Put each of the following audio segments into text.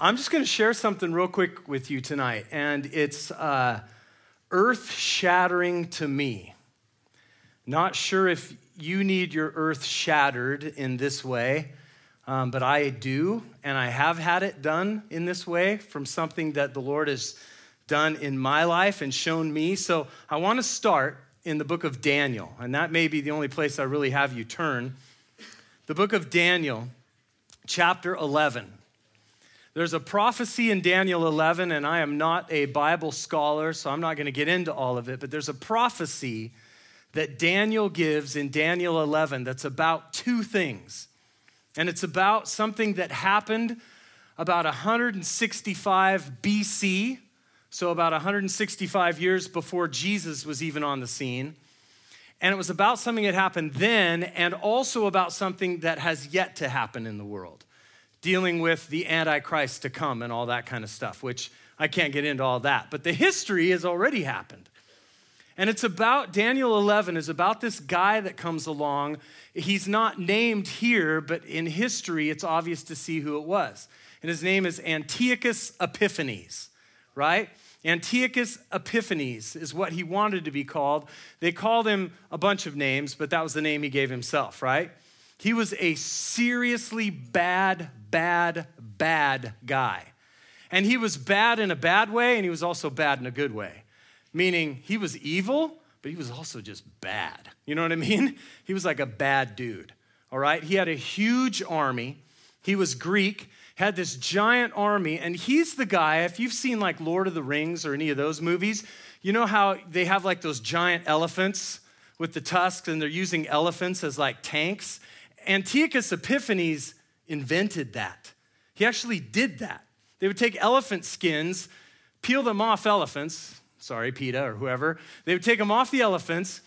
I'm just going to share something real quick with you tonight, and it's uh, earth shattering to me. Not sure if you need your earth shattered in this way, um, but I do, and I have had it done in this way from something that the Lord has done in my life and shown me. So I want to start in the book of Daniel, and that may be the only place I really have you turn. The book of Daniel, chapter 11. There's a prophecy in Daniel 11, and I am not a Bible scholar, so I'm not going to get into all of it, but there's a prophecy that Daniel gives in Daniel 11 that's about two things. And it's about something that happened about 165 BC, so about 165 years before Jesus was even on the scene. And it was about something that happened then, and also about something that has yet to happen in the world dealing with the Antichrist to come and all that kind of stuff, which I can't get into all that. But the history has already happened. And it's about, Daniel 11 is about this guy that comes along. He's not named here, but in history, it's obvious to see who it was. And his name is Antiochus Epiphanes, right? Antiochus Epiphanes is what he wanted to be called. They called him a bunch of names, but that was the name he gave himself, right? He was a seriously bad, bad, bad guy. And he was bad in a bad way, and he was also bad in a good way. Meaning, he was evil, but he was also just bad. You know what I mean? He was like a bad dude, all right? He had a huge army. He was Greek, had this giant army, and he's the guy, if you've seen like Lord of the Rings or any of those movies, you know how they have like those giant elephants with the tusks, and they're using elephants as like tanks? Antiochus Epiphanes invented that. He actually did that. They would take elephant skins, peel them off elephants, sorry, PETA or whoever. They would take them off the elephants,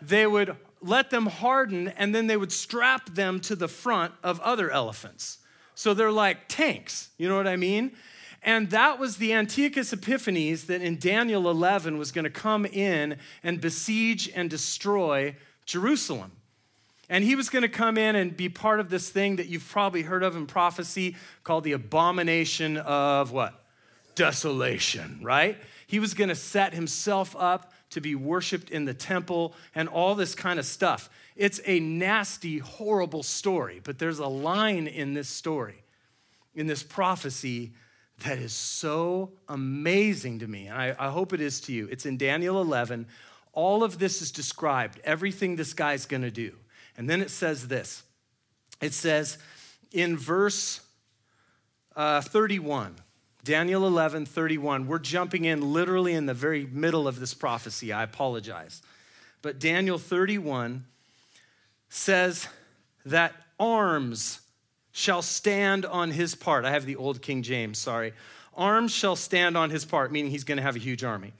they would let them harden, and then they would strap them to the front of other elephants. So they're like tanks, you know what I mean? And that was the Antiochus Epiphanes that in Daniel 11 was going to come in and besiege and destroy Jerusalem. And he was going to come in and be part of this thing that you've probably heard of in prophecy called the abomination of what? Desolation, right? He was going to set himself up to be worshiped in the temple and all this kind of stuff. It's a nasty, horrible story, but there's a line in this story, in this prophecy, that is so amazing to me. And I, I hope it is to you. It's in Daniel 11. All of this is described, everything this guy's going to do. And then it says this it says in verse uh, 31, Daniel 11, 31, we're jumping in literally in the very middle of this prophecy. I apologize. But Daniel 31 says that arms shall stand on his part. I have the old King James, sorry. Arms shall stand on his part, meaning he's going to have a huge army.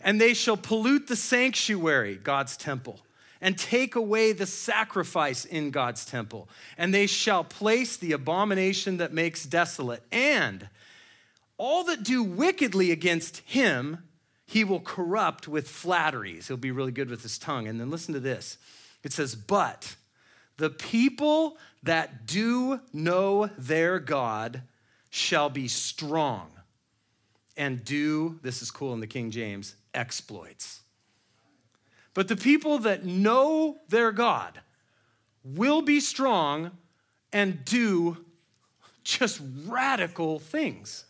And they shall pollute the sanctuary, God's temple and take away the sacrifice in God's temple. And they shall place the abomination that makes desolate. And all that do wickedly against him, he will corrupt with flatteries. He'll be really good with his tongue. And then listen to this it says, But the people that do know their God shall be strong and do, this is cool in the King James, exploits. But the people that know their God will be strong and do just radical things,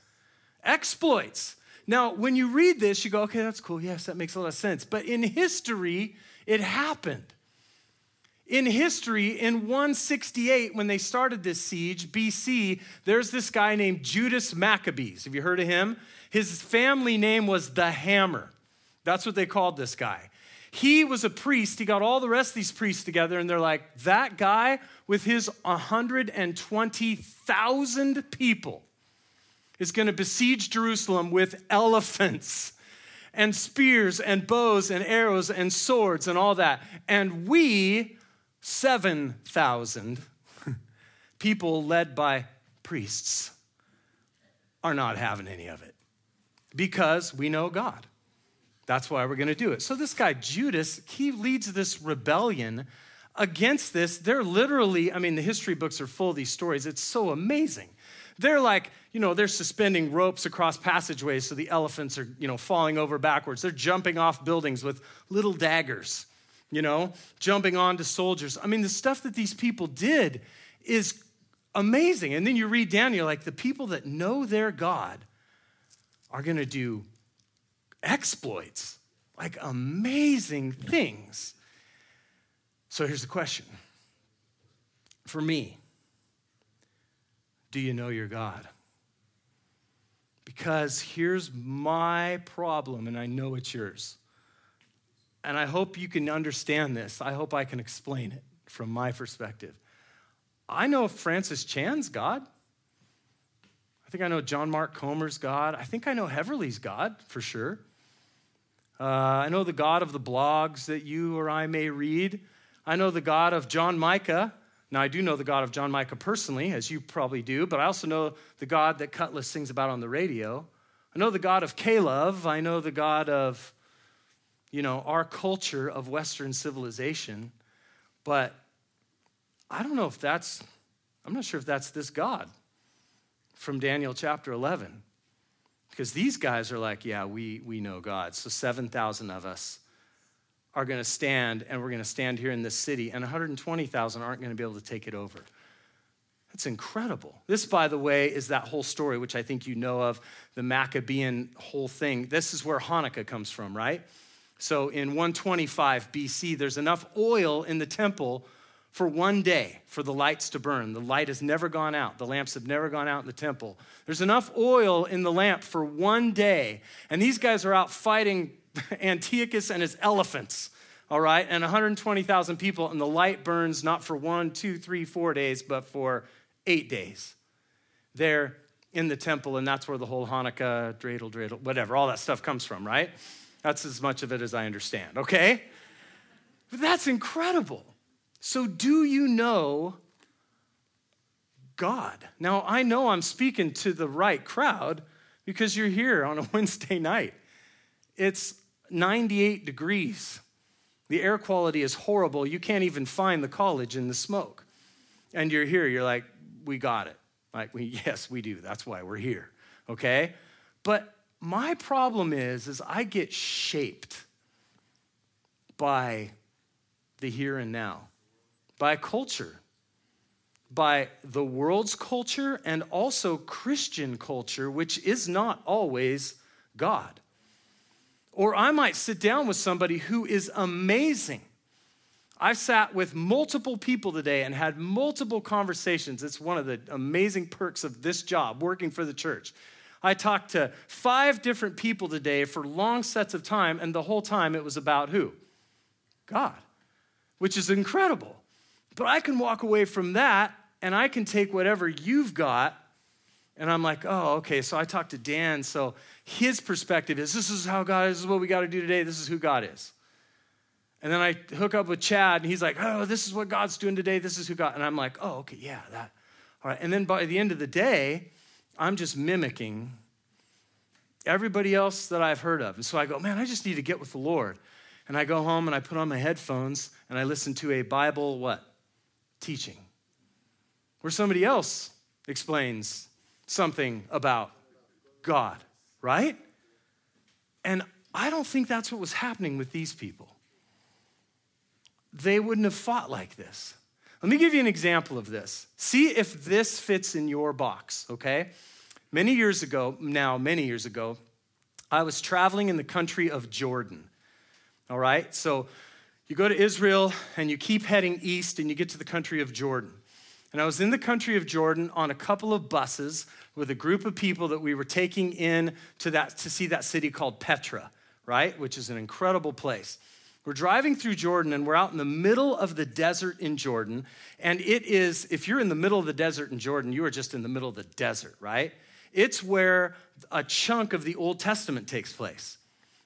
exploits. Now, when you read this, you go, okay, that's cool. Yes, that makes a lot of sense. But in history, it happened. In history, in 168, when they started this siege, BC, there's this guy named Judas Maccabees. Have you heard of him? His family name was the Hammer. That's what they called this guy. He was a priest. He got all the rest of these priests together, and they're like, that guy with his 120,000 people is going to besiege Jerusalem with elephants and spears and bows and arrows and swords and all that. And we, 7,000 people led by priests, are not having any of it because we know God. That's why we're going to do it. So, this guy, Judas, he leads this rebellion against this. They're literally, I mean, the history books are full of these stories. It's so amazing. they're like, you know, they're suspending ropes across passageways so the elephants are, you know, falling over backwards. They're jumping off buildings with little daggers, you know, jumping onto soldiers. I mean, the stuff that these people did is amazing. And then you read Daniel, like the people that know their God are going to do exploits, like amazing things. So here's the question for me Do you know your God? Because here's my problem, and I know it's yours. And I hope you can understand this. I hope I can explain it from my perspective. I know Francis Chan's God. I think I know John Mark Comer's God. I think I know Heverly's God for sure. Uh, I know the God of the blogs that you or I may read. I know the God of John Micah. Now, I do know the God of John Micah personally, as you probably do, but I also know the God that Cutlass sings about on the radio. I know the God of Caleb. I know the God of, you know, our culture of Western civilization. But I don't know if that's, I'm not sure if that's this God from Daniel chapter 11. Because these guys are like, yeah, we, we know God. So 7,000 of us are going to stand, and we're going to stand here in this city, and 120,000 aren't going to be able to take it over. That's incredible. This, by the way, is that whole story, which I think you know of, the Maccabean whole thing. This is where Hanukkah comes from, right? So in 125 BC, there's enough oil in the temple for one day for the lights to burn. The light has never gone out. The lamps have never gone out in the temple. There's enough oil in the lamp for one day. And these guys are out fighting Antiochus and his elephants, all right? And 120,000 people, and the light burns not for one, two, three, four days, but for eight days. There in the temple, and that's where the whole Hanukkah, dreidel, dreidel, whatever, all that stuff comes from, right? That's as much of it as I understand, okay? But that's incredible. So, do you know God? Now, I know I'm speaking to the right crowd because you're here on a Wednesday night. It's 98 degrees. The air quality is horrible. You can't even find the college in the smoke. And you're here, you're like, we got it. Like, we, yes, we do. That's why we're here. Okay? But my problem is, is I get shaped by the here and now by culture, by the world's culture and also Christian culture, which is not always God. Or I might sit down with somebody who is amazing. I've sat with multiple people today and had multiple conversations. It's one of the amazing perks of this job, working for the church. I talked to five different people today for long sets of time, and the whole time it was about who? God, which is incredible. But I can walk away from that and I can take whatever you've got and I'm like, oh, okay. So I talked to Dan. So his perspective is this is how God is, this is what we got to do today. This is who God is. And then I hook up with Chad and he's like, oh, this is what God's doing today. This is who God. And I'm like, oh, okay, yeah, that. All right. And then by the end of the day, I'm just mimicking everybody else that I've heard of. And so I go, man, I just need to get with the Lord. And I go home and I put on my headphones and I listen to a Bible, what? Teaching, where somebody else explains something about God, right? And I don't think that's what was happening with these people. They wouldn't have fought like this. Let me give you an example of this. See if this fits in your box, okay? Many years ago, now, many years ago, I was traveling in the country of Jordan. All right? So you go to Israel and you keep heading east and you get to the country of Jordan. And I was in the country of Jordan on a couple of buses with a group of people that we were taking in to that to see that city called Petra, right? Which is an incredible place. We're driving through Jordan and we're out in the middle of the desert in Jordan. And it is, if you're in the middle of the desert in Jordan, you are just in the middle of the desert, right? It's where a chunk of the Old Testament takes place.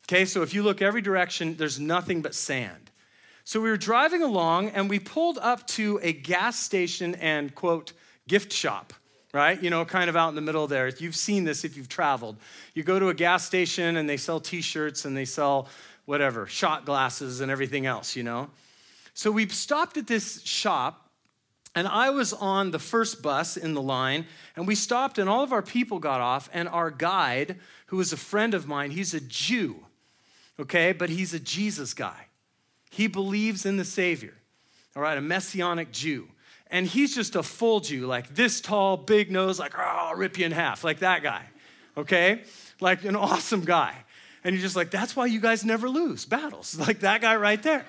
Okay, so if you look every direction, there's nothing but sand. So we were driving along and we pulled up to a gas station and, quote, gift shop, right? You know, kind of out in the middle there. You've seen this if you've traveled. You go to a gas station and they sell t shirts and they sell whatever, shot glasses and everything else, you know? So we stopped at this shop And I was on the first bus in the line, and we stopped, and all of our people got off. And our guide, who was a friend of mine, he's a Jew, okay, but he's a Jesus guy. He believes in the Savior, all right, a messianic Jew. And he's just a full Jew, like this tall, big nose, like, oh, I'll rip you in half, like that guy, okay? Like an awesome guy. And you're just like, that's why you guys never lose battles, like that guy right there.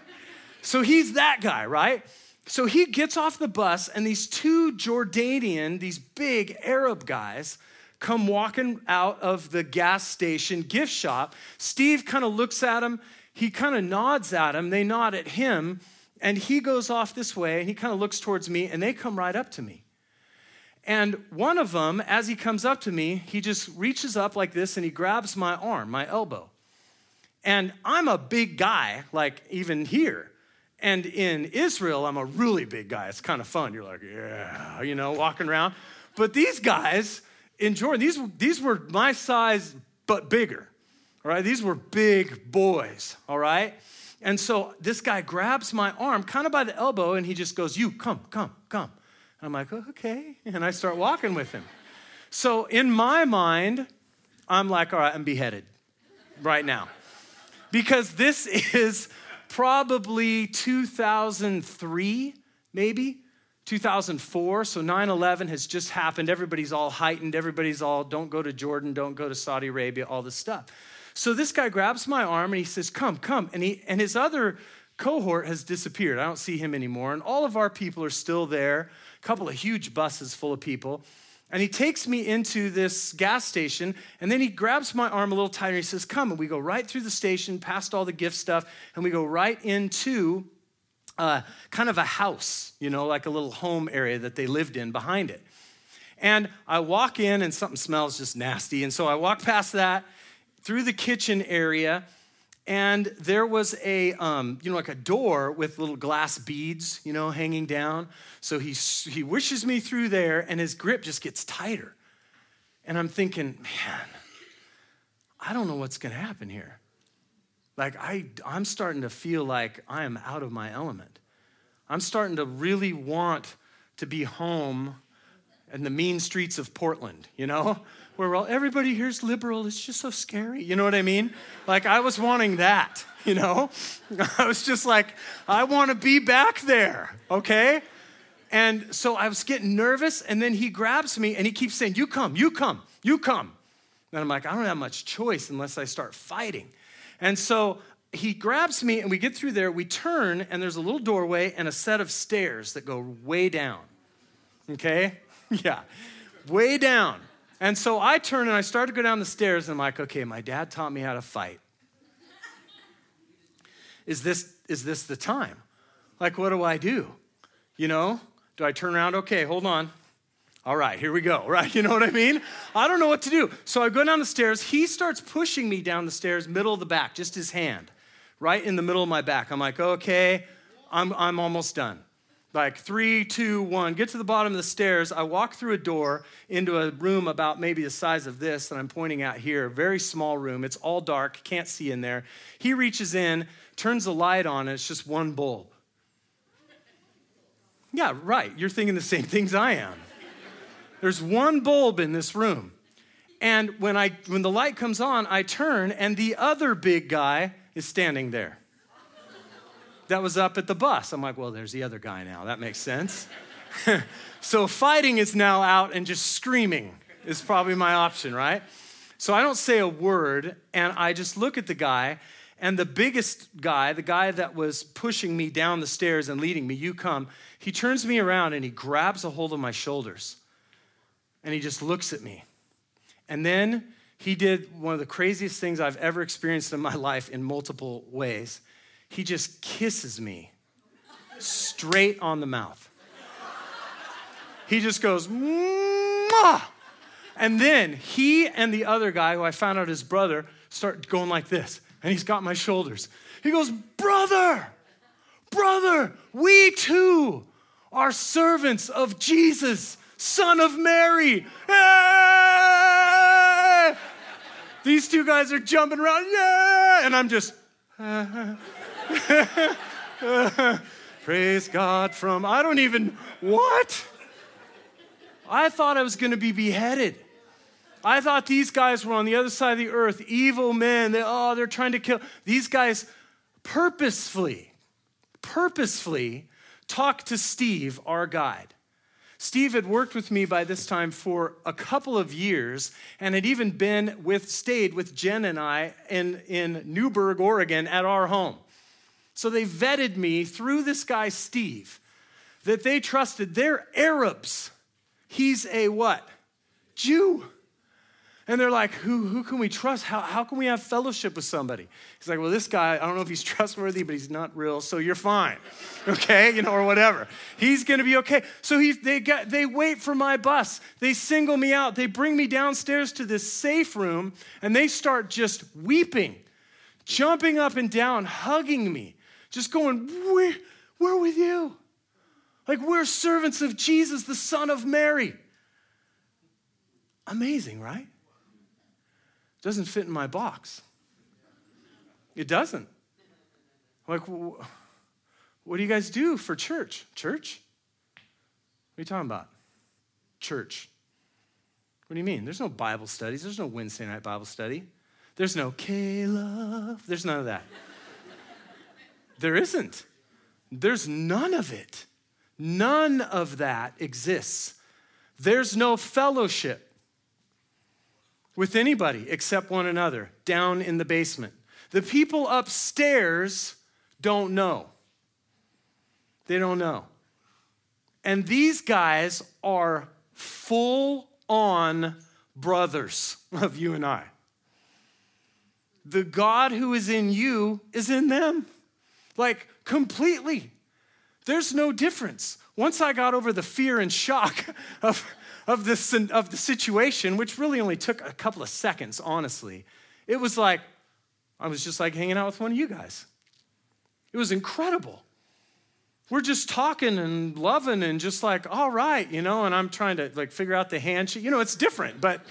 So he's that guy, right? So he gets off the bus, and these two Jordanian, these big Arab guys, come walking out of the gas station gift shop. Steve kind of looks at him. He kind of nods at him. They nod at him. And he goes off this way and he kind of looks towards me and they come right up to me. And one of them, as he comes up to me, he just reaches up like this and he grabs my arm, my elbow. And I'm a big guy, like even here. And in Israel, I'm a really big guy. It's kind of fun. You're like, yeah, you know, walking around. But these guys in Jordan, these, these were my size, but bigger. All right, these were big boys. All right. And so this guy grabs my arm kind of by the elbow and he just goes, You, come, come, come. And I'm like, Okay. And I start walking with him. So in my mind, I'm like, All right, I'm beheaded right now. Because this is probably 2003, maybe 2004. So 9 11 has just happened. Everybody's all heightened. Everybody's all, don't go to Jordan, don't go to Saudi Arabia, all this stuff. So this guy grabs my arm and he says, Come, come. And, he, and his other cohort has disappeared. I don't see him anymore. And all of our people are still there, a couple of huge buses full of people. And he takes me into this gas station, and then he grabs my arm a little tighter. And he says, Come. And we go right through the station, past all the gift stuff, and we go right into uh, kind of a house, you know, like a little home area that they lived in behind it. And I walk in, and something smells just nasty. And so I walk past that, through the kitchen area, and there was a um, you know like a door with little glass beads you know hanging down. So he, he wishes me through there and his grip just gets tighter. And i'm thinking man i don't know what's going to happen here. Like I, i'm starting to feel like i am out of my element. I'm starting to really want to be home in the mean streets of portland you know where all, everybody here's liberal. It's just so scary. You know what I mean? Like, I was wanting that, you know? I was just like, I want to be back there, okay? And so I was getting nervous, and then he grabs me and he keeps saying, You come, you come, you come. And I'm like, I don't have much choice unless I start fighting. And so he grabs me, and we get through there. We turn, and there's a little doorway and a set of stairs that go way down. Okay? Yeah, way down. And so I turn and I start to go down the stairs, and I'm like, okay, my dad taught me how to fight. Is this, is this the time? Like, what do I do? You know, do I turn around? Okay, hold on. All right, here we go, right? You know what I mean? I don't know what to do. So I go down the stairs. He starts pushing me down the stairs, middle of the back, just his hand, right in the middle of my back. I'm like, okay, I'm, I'm almost done like three, two, one, get to the bottom of the stairs. I walk through a door into a room about maybe the size of this that I'm pointing out here, very small room. It's all dark, can't see in there. He reaches in, turns the light on, and it's just one bulb. Yeah, right. You're thinking the same things I am. There's one bulb in this room. And when, I, when the light comes on, I turn, and the other big guy is standing there that was up at the bus. I'm like, well, there's the other guy now. That makes sense. so fighting is now out and just screaming is probably my option, right? So I don't say a word and I just look at the guy. And the biggest guy, the guy that was pushing me down the stairs and leading me, you come, he turns me around and he grabs a hold of my shoulders and he just looks at me. And then he did one of the craziest things I've ever experienced in my life in multiple ways he just kisses me straight on the mouth. He just goes, Mwah! and then he and the other guy, who I found out his brother, start going like this, and he's got my shoulders. He goes, Brother, brother, we too are servants of Jesus, son of Mary. Hey! These two guys are jumping around, yeah, and I'm just. Praise God from, I don't even, what? I thought I was going to be beheaded. I thought these guys were on the other side of the earth, evil men. They, oh, they're trying to kill. These guys purposefully, purposefully talked to Steve, our guide. Steve had worked with me by this time for a couple of years and had even been with, stayed with Jen and I in, in Newberg, Oregon at our home. So they vetted me through this guy, Steve, that they trusted. They're Arabs. He's a what? Jew. And they're like, who, who can we trust? How, how can we have fellowship with somebody? He's like, well, this guy, I don't know if he's trustworthy, but he's not real, so you're fine. Okay? You know, or whatever. He's gonna be okay. So he, they, get, they wait for my bus. They single me out. They bring me downstairs to this safe room, and they start just weeping, jumping up and down, hugging me just going, we're, we're with you. Like we're servants of Jesus, the Son of Mary. Amazing, right? Doesn't fit in my box. It doesn't. Like, what do you guys do for church? Church? What are you talking about? Church. What do you mean? There's no Bible studies. There's no Wednesday night Bible study. There's no Caleb. There's none of that. There isn't. There's none of it. None of that exists. There's no fellowship with anybody except one another down in the basement. The people upstairs don't know. They don't know. And these guys are full on brothers of you and I. The God who is in you is in them. Like completely. There's no difference. Once I got over the fear and shock of, of, this, of the situation, which really only took a couple of seconds, honestly, it was like I was just like hanging out with one of you guys. It was incredible. We're just talking and loving and just like, all right, you know, and I'm trying to like figure out the handshake. You know, it's different, but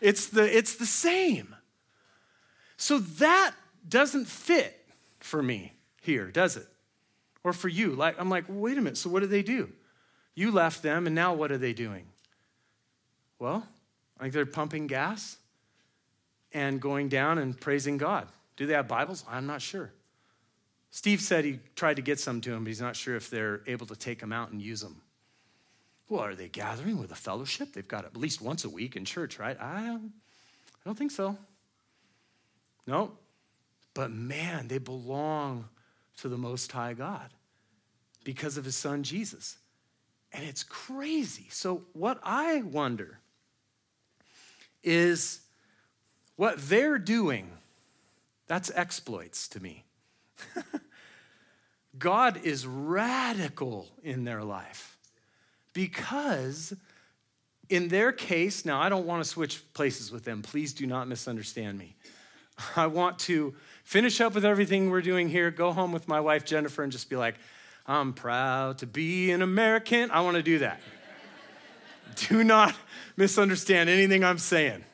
it's the it's the same. So that doesn't fit for me here, does it? Or for you, like I'm like, wait a minute, so what do they do? You left them, and now what are they doing? Well, I think they're pumping gas and going down and praising God. Do they have Bibles? I'm not sure. Steve said he tried to get some to him, but he's not sure if they're able to take them out and use them. Well, are they gathering with a fellowship? They've got at least once a week in church, right? I don't, I don't think so. No. But man, they belong to the Most High God because of his son Jesus. And it's crazy. So, what I wonder is what they're doing, that's exploits to me. God is radical in their life because, in their case, now I don't want to switch places with them. Please do not misunderstand me. I want to finish up with everything we're doing here, go home with my wife Jennifer, and just be like, I'm proud to be an American. I want to do that. do not misunderstand anything I'm saying.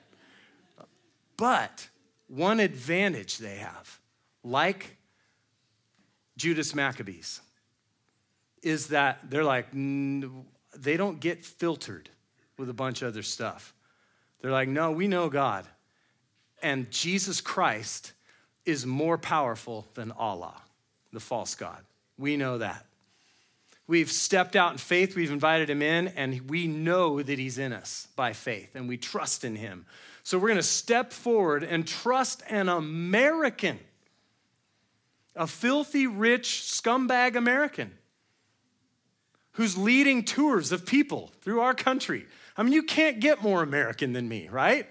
But one advantage they have, like Judas Maccabees, is that they're like, they don't get filtered with a bunch of other stuff. They're like, no, we know God. And Jesus Christ is more powerful than Allah, the false God. We know that. We've stepped out in faith, we've invited him in, and we know that he's in us by faith, and we trust in him. So we're going to step forward and trust an American, a filthy, rich, scumbag American who's leading tours of people through our country. I mean, you can't get more American than me, right?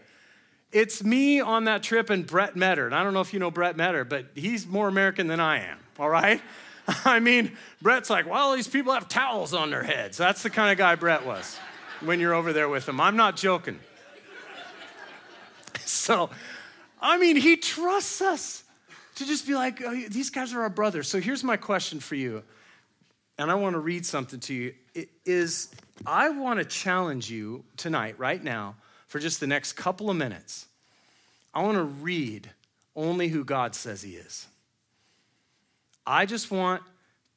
It's me on that trip and Brett Metter. And I don't know if you know Brett Metter, but he's more American than I am, all right? I mean, Brett's like, well, these people have towels on their heads. That's the kind of guy Brett was when you're over there with him. I'm not joking. So, I mean, he trusts us to just be like, oh, these guys are our brothers. So here's my question for you, and I want to read something to you. It is I want to challenge you tonight, right now, for just the next couple of minutes, I want to read only who God says He is. I just want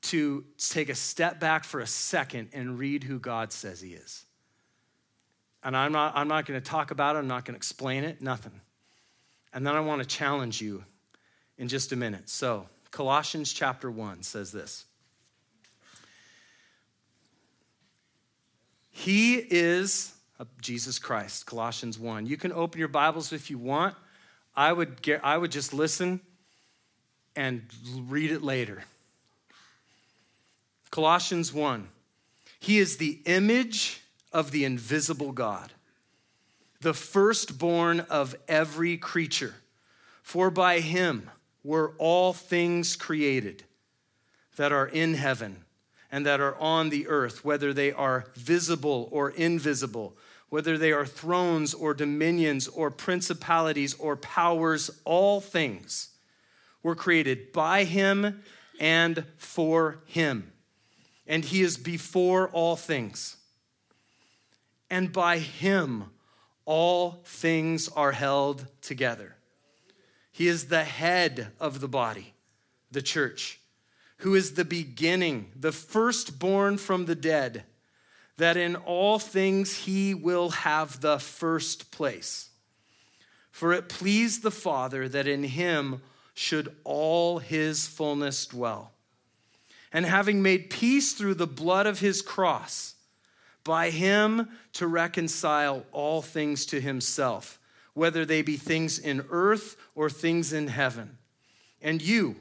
to take a step back for a second and read who God says He is. And I'm not, I'm not going to talk about it, I'm not going to explain it, nothing. And then I want to challenge you in just a minute. So, Colossians chapter 1 says this He is Jesus Christ, Colossians 1. You can open your Bibles if you want. I would, get, I would just listen and read it later. Colossians 1. He is the image of the invisible God, the firstborn of every creature. For by him were all things created that are in heaven and that are on the earth, whether they are visible or invisible, whether they are thrones or dominions or principalities or powers, all things were created by him and for him. And he is before all things. And by him, all things are held together. He is the head of the body, the church, who is the beginning, the firstborn from the dead, that in all things he will have the first place. For it pleased the Father that in him should all his fullness dwell. And having made peace through the blood of his cross, by him to reconcile all things to himself, whether they be things in earth or things in heaven. And you,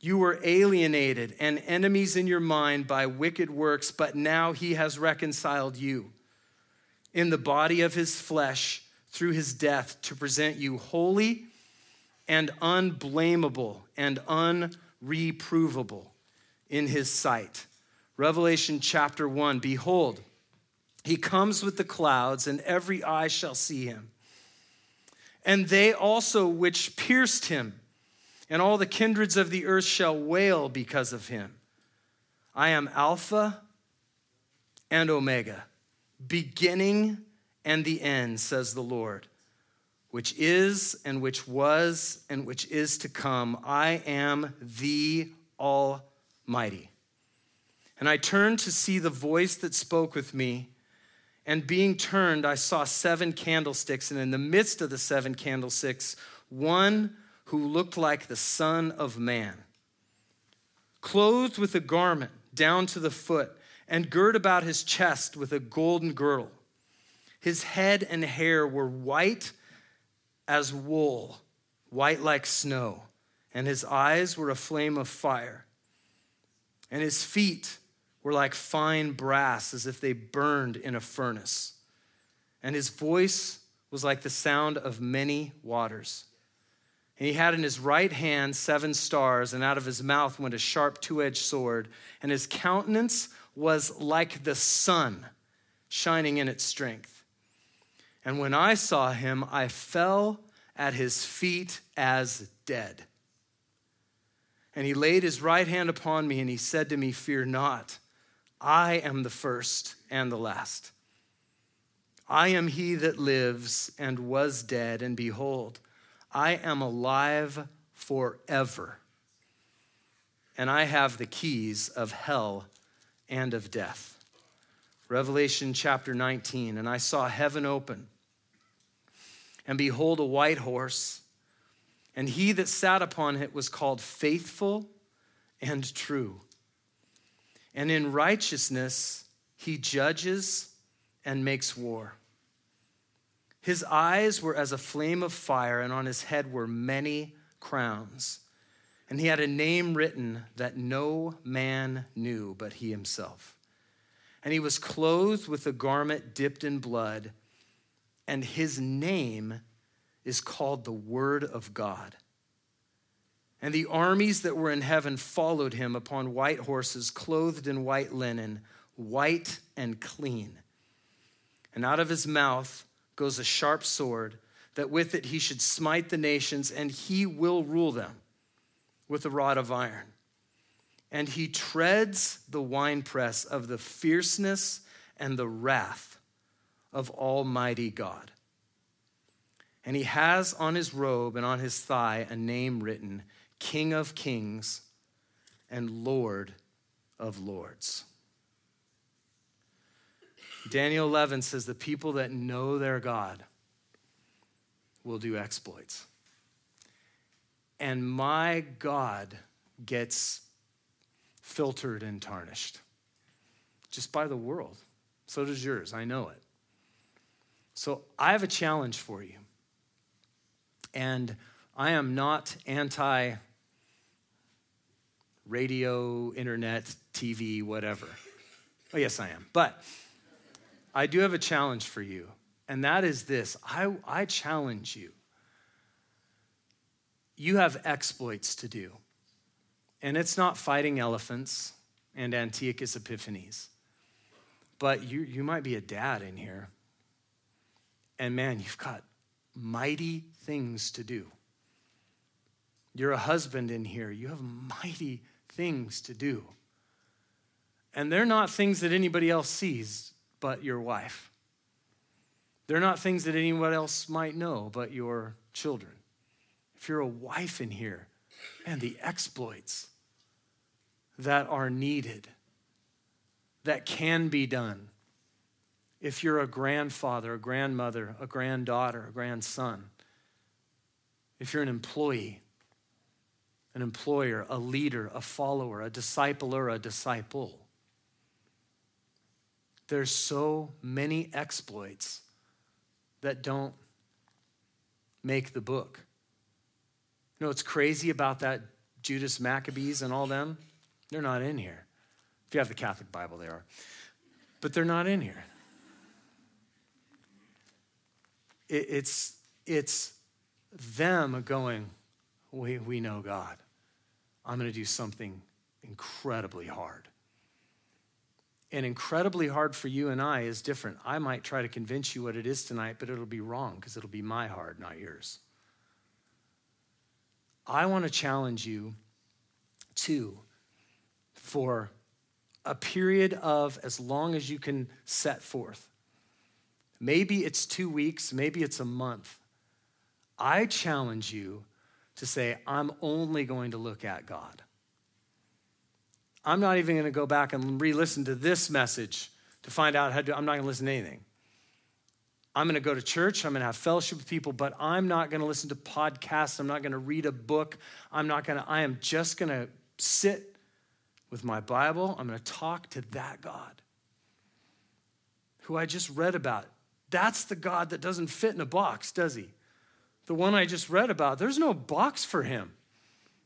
you were alienated and enemies in your mind by wicked works, but now he has reconciled you in the body of his flesh through his death to present you holy and unblameable and unreprovable in his sight. Revelation chapter 1 Behold, he comes with the clouds, and every eye shall see him. And they also which pierced him, and all the kindreds of the earth shall wail because of him. I am Alpha and Omega, beginning and the end, says the Lord which is and which was and which is to come. I am the Almighty. And I turned to see the voice that spoke with me. And being turned, I saw seven candlesticks, and in the midst of the seven candlesticks, one who looked like the Son of Man, clothed with a garment down to the foot, and girt about his chest with a golden girdle. His head and hair were white as wool, white like snow, and his eyes were a flame of fire. And his feet were like fine brass, as if they burned in a furnace. And his voice was like the sound of many waters. And he had in his right hand seven stars, and out of his mouth went a sharp two edged sword, and his countenance was like the sun shining in its strength. And when I saw him, I fell at his feet as dead. And he laid his right hand upon me, and he said to me, Fear not, I am the first and the last. I am he that lives and was dead, and behold, I am alive forever. And I have the keys of hell and of death. Revelation chapter 19, and I saw heaven open and behold, a white horse. And he that sat upon it was called faithful and true. And in righteousness he judges and makes war. His eyes were as a flame of fire, and on his head were many crowns. And he had a name written that no man knew but he himself. And he was clothed with a garment dipped in blood and his name is called the Word of God. And the armies that were in heaven followed him upon white horses, clothed in white linen, white and clean. And out of his mouth goes a sharp sword, that with it he should smite the nations, and he will rule them with a rod of iron. And he treads the winepress of the fierceness and the wrath of Almighty God. And he has on his robe and on his thigh a name written King of Kings and Lord of lords. Daniel 11 says the people that know their God will do exploits. And my God gets filtered and tarnished just by the world. So does yours. I know it. So I have a challenge for you. And I am not anti radio, internet, TV, whatever. Oh, yes, I am. But I do have a challenge for you, and that is this I, I challenge you. You have exploits to do, and it's not fighting elephants and Antiochus Epiphanes, but you, you might be a dad in here, and man, you've got mighty things to do. You're a husband in here, you have mighty things to do. And they're not things that anybody else sees but your wife. They're not things that anyone else might know but your children. If you're a wife in here, and the exploits that are needed, that can be done. If you're a grandfather, a grandmother, a granddaughter, a grandson, if you're an employee, an employer, a leader, a follower, a discipler, a disciple. There's so many exploits that don't make the book. You know what's crazy about that Judas Maccabees and all them? They're not in here. If you have the Catholic Bible, they are. But they're not in here. It, it's, it's them going, we, we know God. I'm going to do something incredibly hard. And incredibly hard for you and I is different. I might try to convince you what it is tonight, but it'll be wrong because it'll be my hard, not yours. I want to challenge you to, for a period of as long as you can set forth. Maybe it's two weeks, maybe it's a month. I challenge you to say, I'm only going to look at God. I'm not even going to go back and re listen to this message to find out how to, I'm not going to listen to anything. I'm going to go to church. I'm going to have fellowship with people, but I'm not going to listen to podcasts. I'm not going to read a book. I'm not going to, I am just going to sit with my Bible. I'm going to talk to that God who I just read about. That's the God that doesn't fit in a box, does he? the one I just read about, there's no box for him.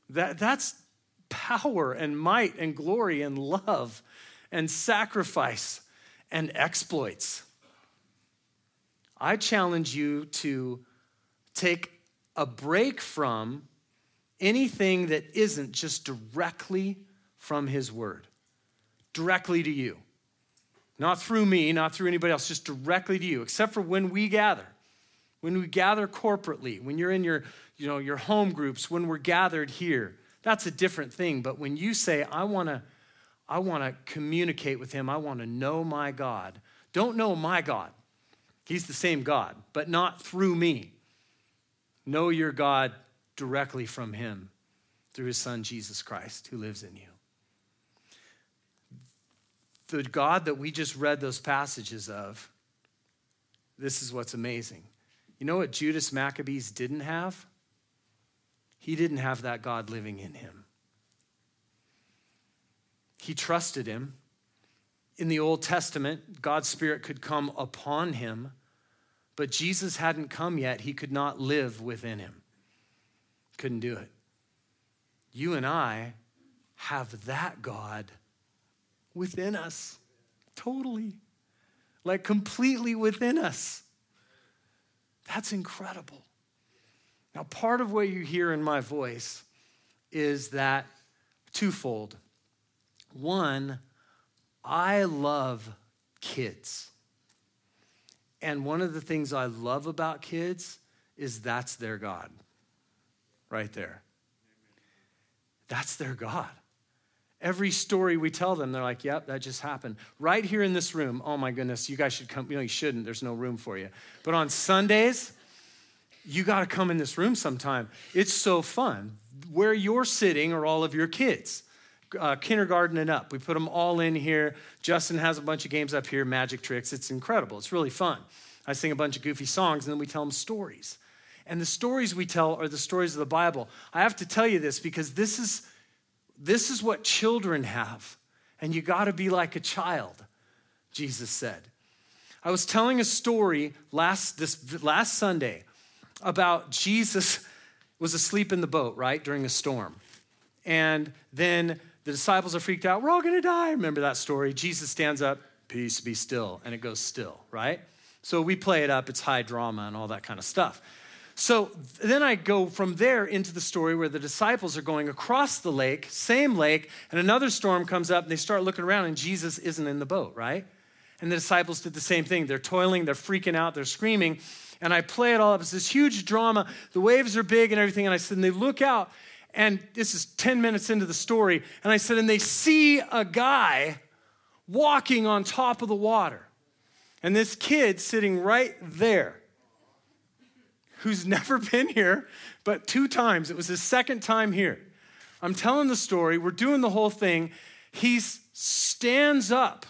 That, that's power and might and glory and love and sacrifice and exploits. I challenge you to take a break from anything that isn't just directly from His Word, directly to you. Not through me, not through anybody else, just directly to you, except for when we gather when we gather corporately, when you're in your, you know, your home groups, when we're gathered here, that's a different thing. But when you say, I want to I want to communicate with him, I want to know my God, don't know my God. He's the same God, but not through me. Know your God directly from him through his son Jesus Christ who lives in you. The God that we just read those passages of, this is what's amazing. You know what Judas Maccabees didn't have? He didn't have that God living in him. He trusted him. In the Old Testament, God's Spirit could come upon him, but Jesus hadn't come yet. He could not live within him. Couldn't do it. You and I have that God within us, totally, like completely within us. That's incredible. Now, part of what you hear in my voice is that twofold. One, I love kids. And one of the things I love about kids is that's their God, right there. That's their God. Every story we tell them, they're like, yep, that just happened. Right here in this room, oh my goodness, you guys should come. You know, you shouldn't, there's no room for you. But on Sundays, you got to come in this room sometime. It's so fun. Where you're sitting are all of your kids. uh, kindergarten and up. We put them all in here. Justin has a bunch of games up here, magic tricks. It's incredible. It's really fun. I sing a bunch of goofy songs and then we tell them stories. And the stories we tell are the stories of the Bible. I have to tell you this because this is, this is what children have. And you got to be like a child, Jesus said. I was telling a story last, this, last Sunday about Jesus was asleep in the boat, right, during a storm. And then the disciples are freaked out. We're all going to die. Remember that story? Jesus stands up, peace, be still, and it goes still, right? So we play it up. It's high drama and all that kind of stuff. So then I go from there into the story where the disciples are going across the lake, same lake, and another storm comes up and they start looking around and Jesus isn't in the boat, right? And the disciples did the same thing. They're toiling, they're freaking out, they're screaming. And I play it all up. It's this huge drama. The waves are big and everything. And I said, and they look out, and this is 10 minutes into the story. And I said, and they see a guy walking on top of the water. And this kid sitting right there, who's never been here, but two times. It was his second time here. I'm telling the story, we're doing the whole thing. He stands up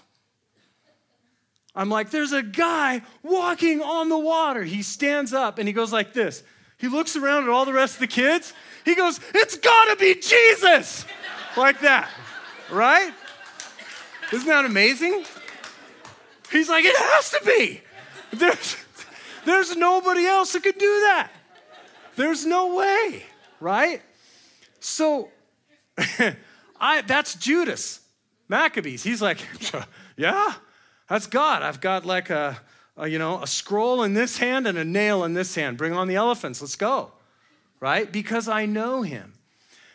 I'm like, there's a guy walking on the water. He stands up and he goes like this. He looks around at all the rest of the kids. He goes, It's gotta be Jesus! like that, right? Isn't that amazing? He's like, It has to be. There's, there's nobody else that could do that. There's no way, right? So, I, that's Judas Maccabeus. He's like, Yeah, that's God. I've got like a, a, you know, a scroll in this hand and a nail in this hand. Bring on the elephants. Let's go. Right? Because I know him.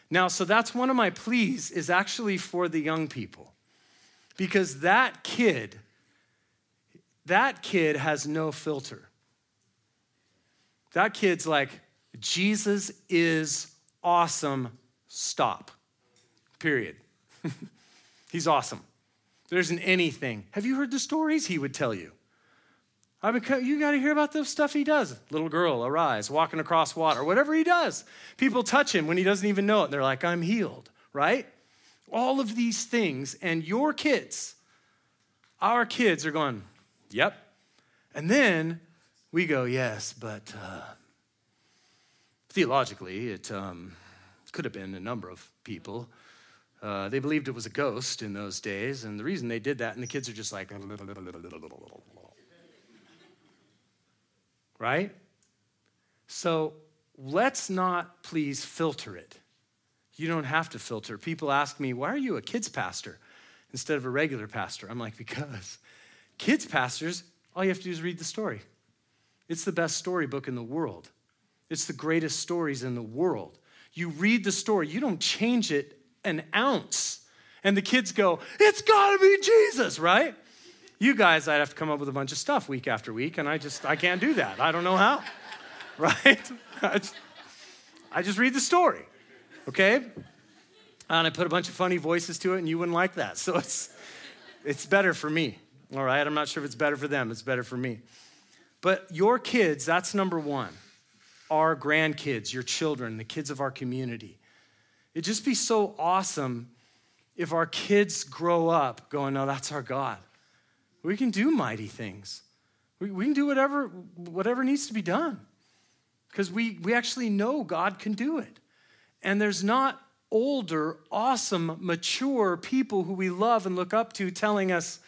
Now, so that's one of my pleas is actually for the young people. Because that kid, that kid has no filter. That kid's like, Jesus is awesome. Stop. Period. He's awesome. There isn't anything. Have you heard the stories he would tell you? I mean, you got to hear about the stuff he does. Little girl, arise, walking across water, whatever he does. People touch him when he doesn't even know it. They're like, I'm healed, right? All of these things. And your kids, our kids are going, yep. And then we go, yes, but uh, theologically, it um, could have been a number of people. Uh, they believed it was a ghost in those days, and the reason they did that, and the kids are just like, right? So let's not please filter it. You don't have to filter. People ask me, why are you a kids pastor instead of a regular pastor? I'm like, because kids pastors, all you have to do is read the story. It's the best storybook in the world. It's the greatest stories in the world. You read the story, you don't change it an ounce. And the kids go, It's gotta be Jesus, right? You guys, I'd have to come up with a bunch of stuff week after week, and I just, I can't do that. I don't know how, right? I just, I just read the story, okay? And I put a bunch of funny voices to it, and you wouldn't like that. So it's, it's better for me, all right? I'm not sure if it's better for them, it's better for me. But your kids, that's number one. Our grandkids, your children, the kids of our community. It'd just be so awesome if our kids grow up going, no, that's our God. We can do mighty things. We, we can do whatever, whatever needs to be done because we, we actually know God can do it. And there's not older, awesome, mature people who we love and look up to telling us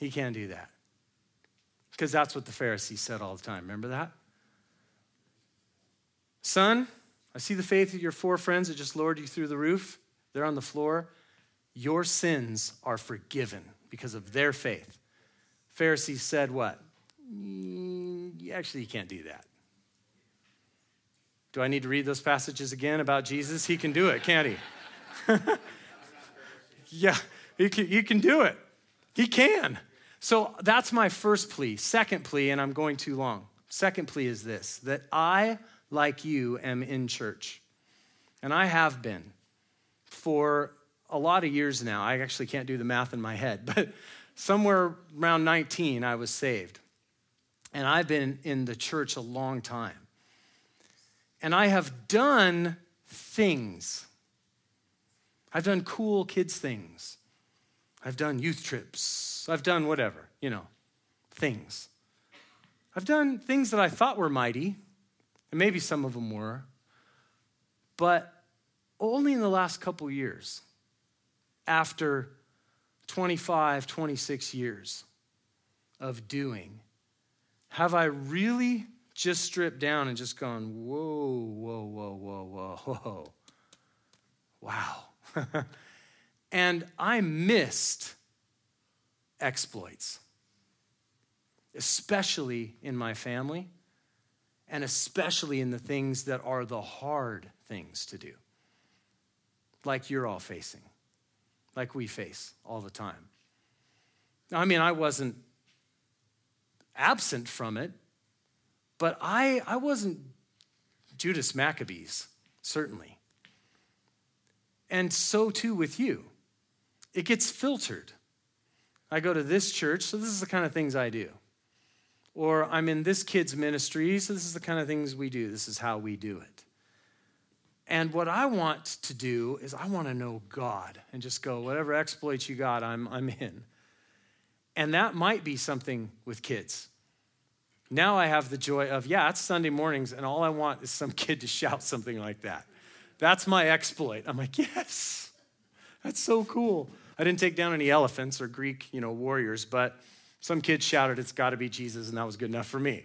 he can't do that. Because that's what the Pharisees said all the time. Remember that? Son, I see the faith of your four friends that just lowered you through the roof. They're on the floor. Your sins are forgiven because of their faith. Pharisees said, What? Mm, actually, you can't do that. Do I need to read those passages again about Jesus? He can do it, can't he? yeah, you can, he can do it. He can. So that's my first plea. Second plea, and I'm going too long. Second plea is this that I like you am in church. And I have been for a lot of years now. I actually can't do the math in my head, but somewhere around 19, I was saved. And I've been in the church a long time. And I have done things. I've done cool kids things. I've done youth trips. I've done whatever, you know, things. I've done things that I thought were mighty, and maybe some of them were, but only in the last couple years, after 25, 26 years of doing, have I really just stripped down and just gone, whoa, whoa, whoa, whoa, whoa, whoa. Wow. and I missed exploits, especially in my family and especially in the things that are the hard things to do, like you're all facing, like we face all the time. I mean, I wasn't absent from it, but I, I wasn't Judas Maccabeus, certainly. And so too with you. It gets filtered. I go to this church, so this is the kind of things I do. Or I'm in this kid's ministry, so this is the kind of things we do. This is how we do it. And what I want to do is I want to know God and just go, whatever exploits you got, I'm, I'm in. And that might be something with kids. Now I have the joy of, yeah, it's Sunday mornings, and all I want is some kid to shout something like that. That's my exploit. I'm like, yes, that's so cool. I didn't take down any elephants or Greek, you know, warriors, but some kids shouted, it's got to be Jesus, and that was good enough for me.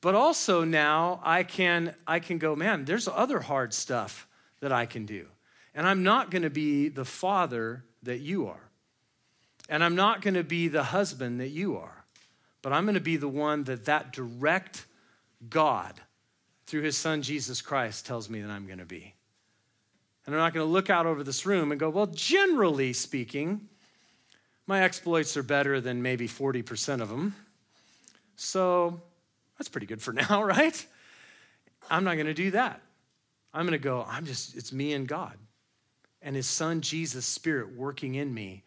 But also now I can I can go, man, there's other hard stuff that I can do. And I'm not going to be the father that you are. And I'm not going to be the husband that you are but I'm going to be the one that that direct God through his son Jesus Christ tells me that I'm going to be. And I'm not going to look out over this room and go, well, generally speaking, my exploits are better than maybe 40% of them. So that's pretty good for now, right? I'm not going to do that. I'm going to go, I'm just, it's me and God and his son Jesus' spirit working in me.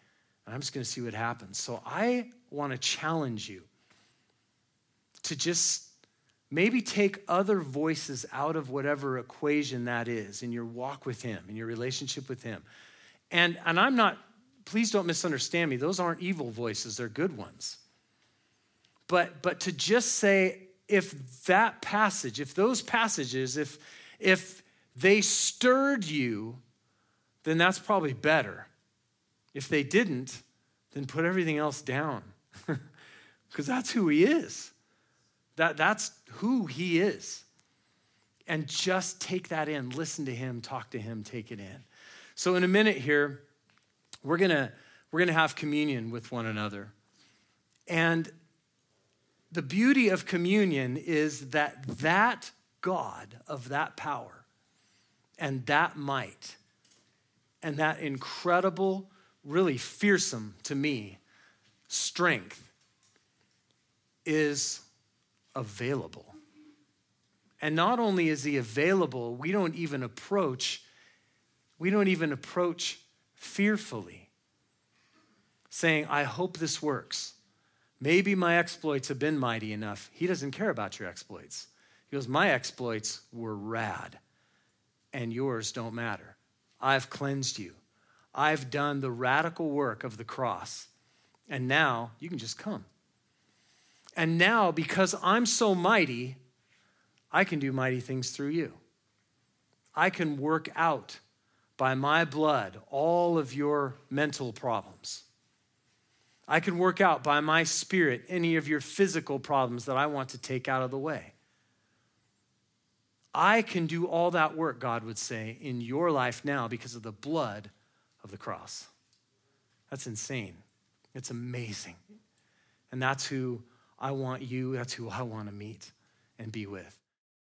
And I'm just going to see what happens. So I want to challenge you to just maybe take other voices out of whatever equation that is in your walk with Him, in your relationship with Him. And, and I'm not, please don't misunderstand me, those aren't evil voices, they're good ones. But, but to just say, if that passage, if those passages, if, if they stirred you, then that's probably better. If they didn't, then put everything else down because that's who he is. That, that's who he is. And just take that in, listen to him, talk to him, take it in. So, in a minute here, we're gonna, we're gonna have communion with one another. And the beauty of communion is that that God of that power and that might and that incredible, really fearsome to me strength is available. And not only is he available, we don't even approach we don't even approach fearfully saying, "I hope this works." Maybe my exploits have been mighty enough. He doesn't care about your exploits. He goes, My exploits were rad, and yours don't matter. I've cleansed you. I've done the radical work of the cross. And now you can just come. And now, because I'm so mighty, I can do mighty things through you. I can work out by my blood all of your mental problems. I can work out by my spirit any of your physical problems that I want to take out of the way. I can do all that work, God would say, in your life now because of the blood of the cross. That's insane. It's amazing. And that's who I want you, that's who I want to meet and be with.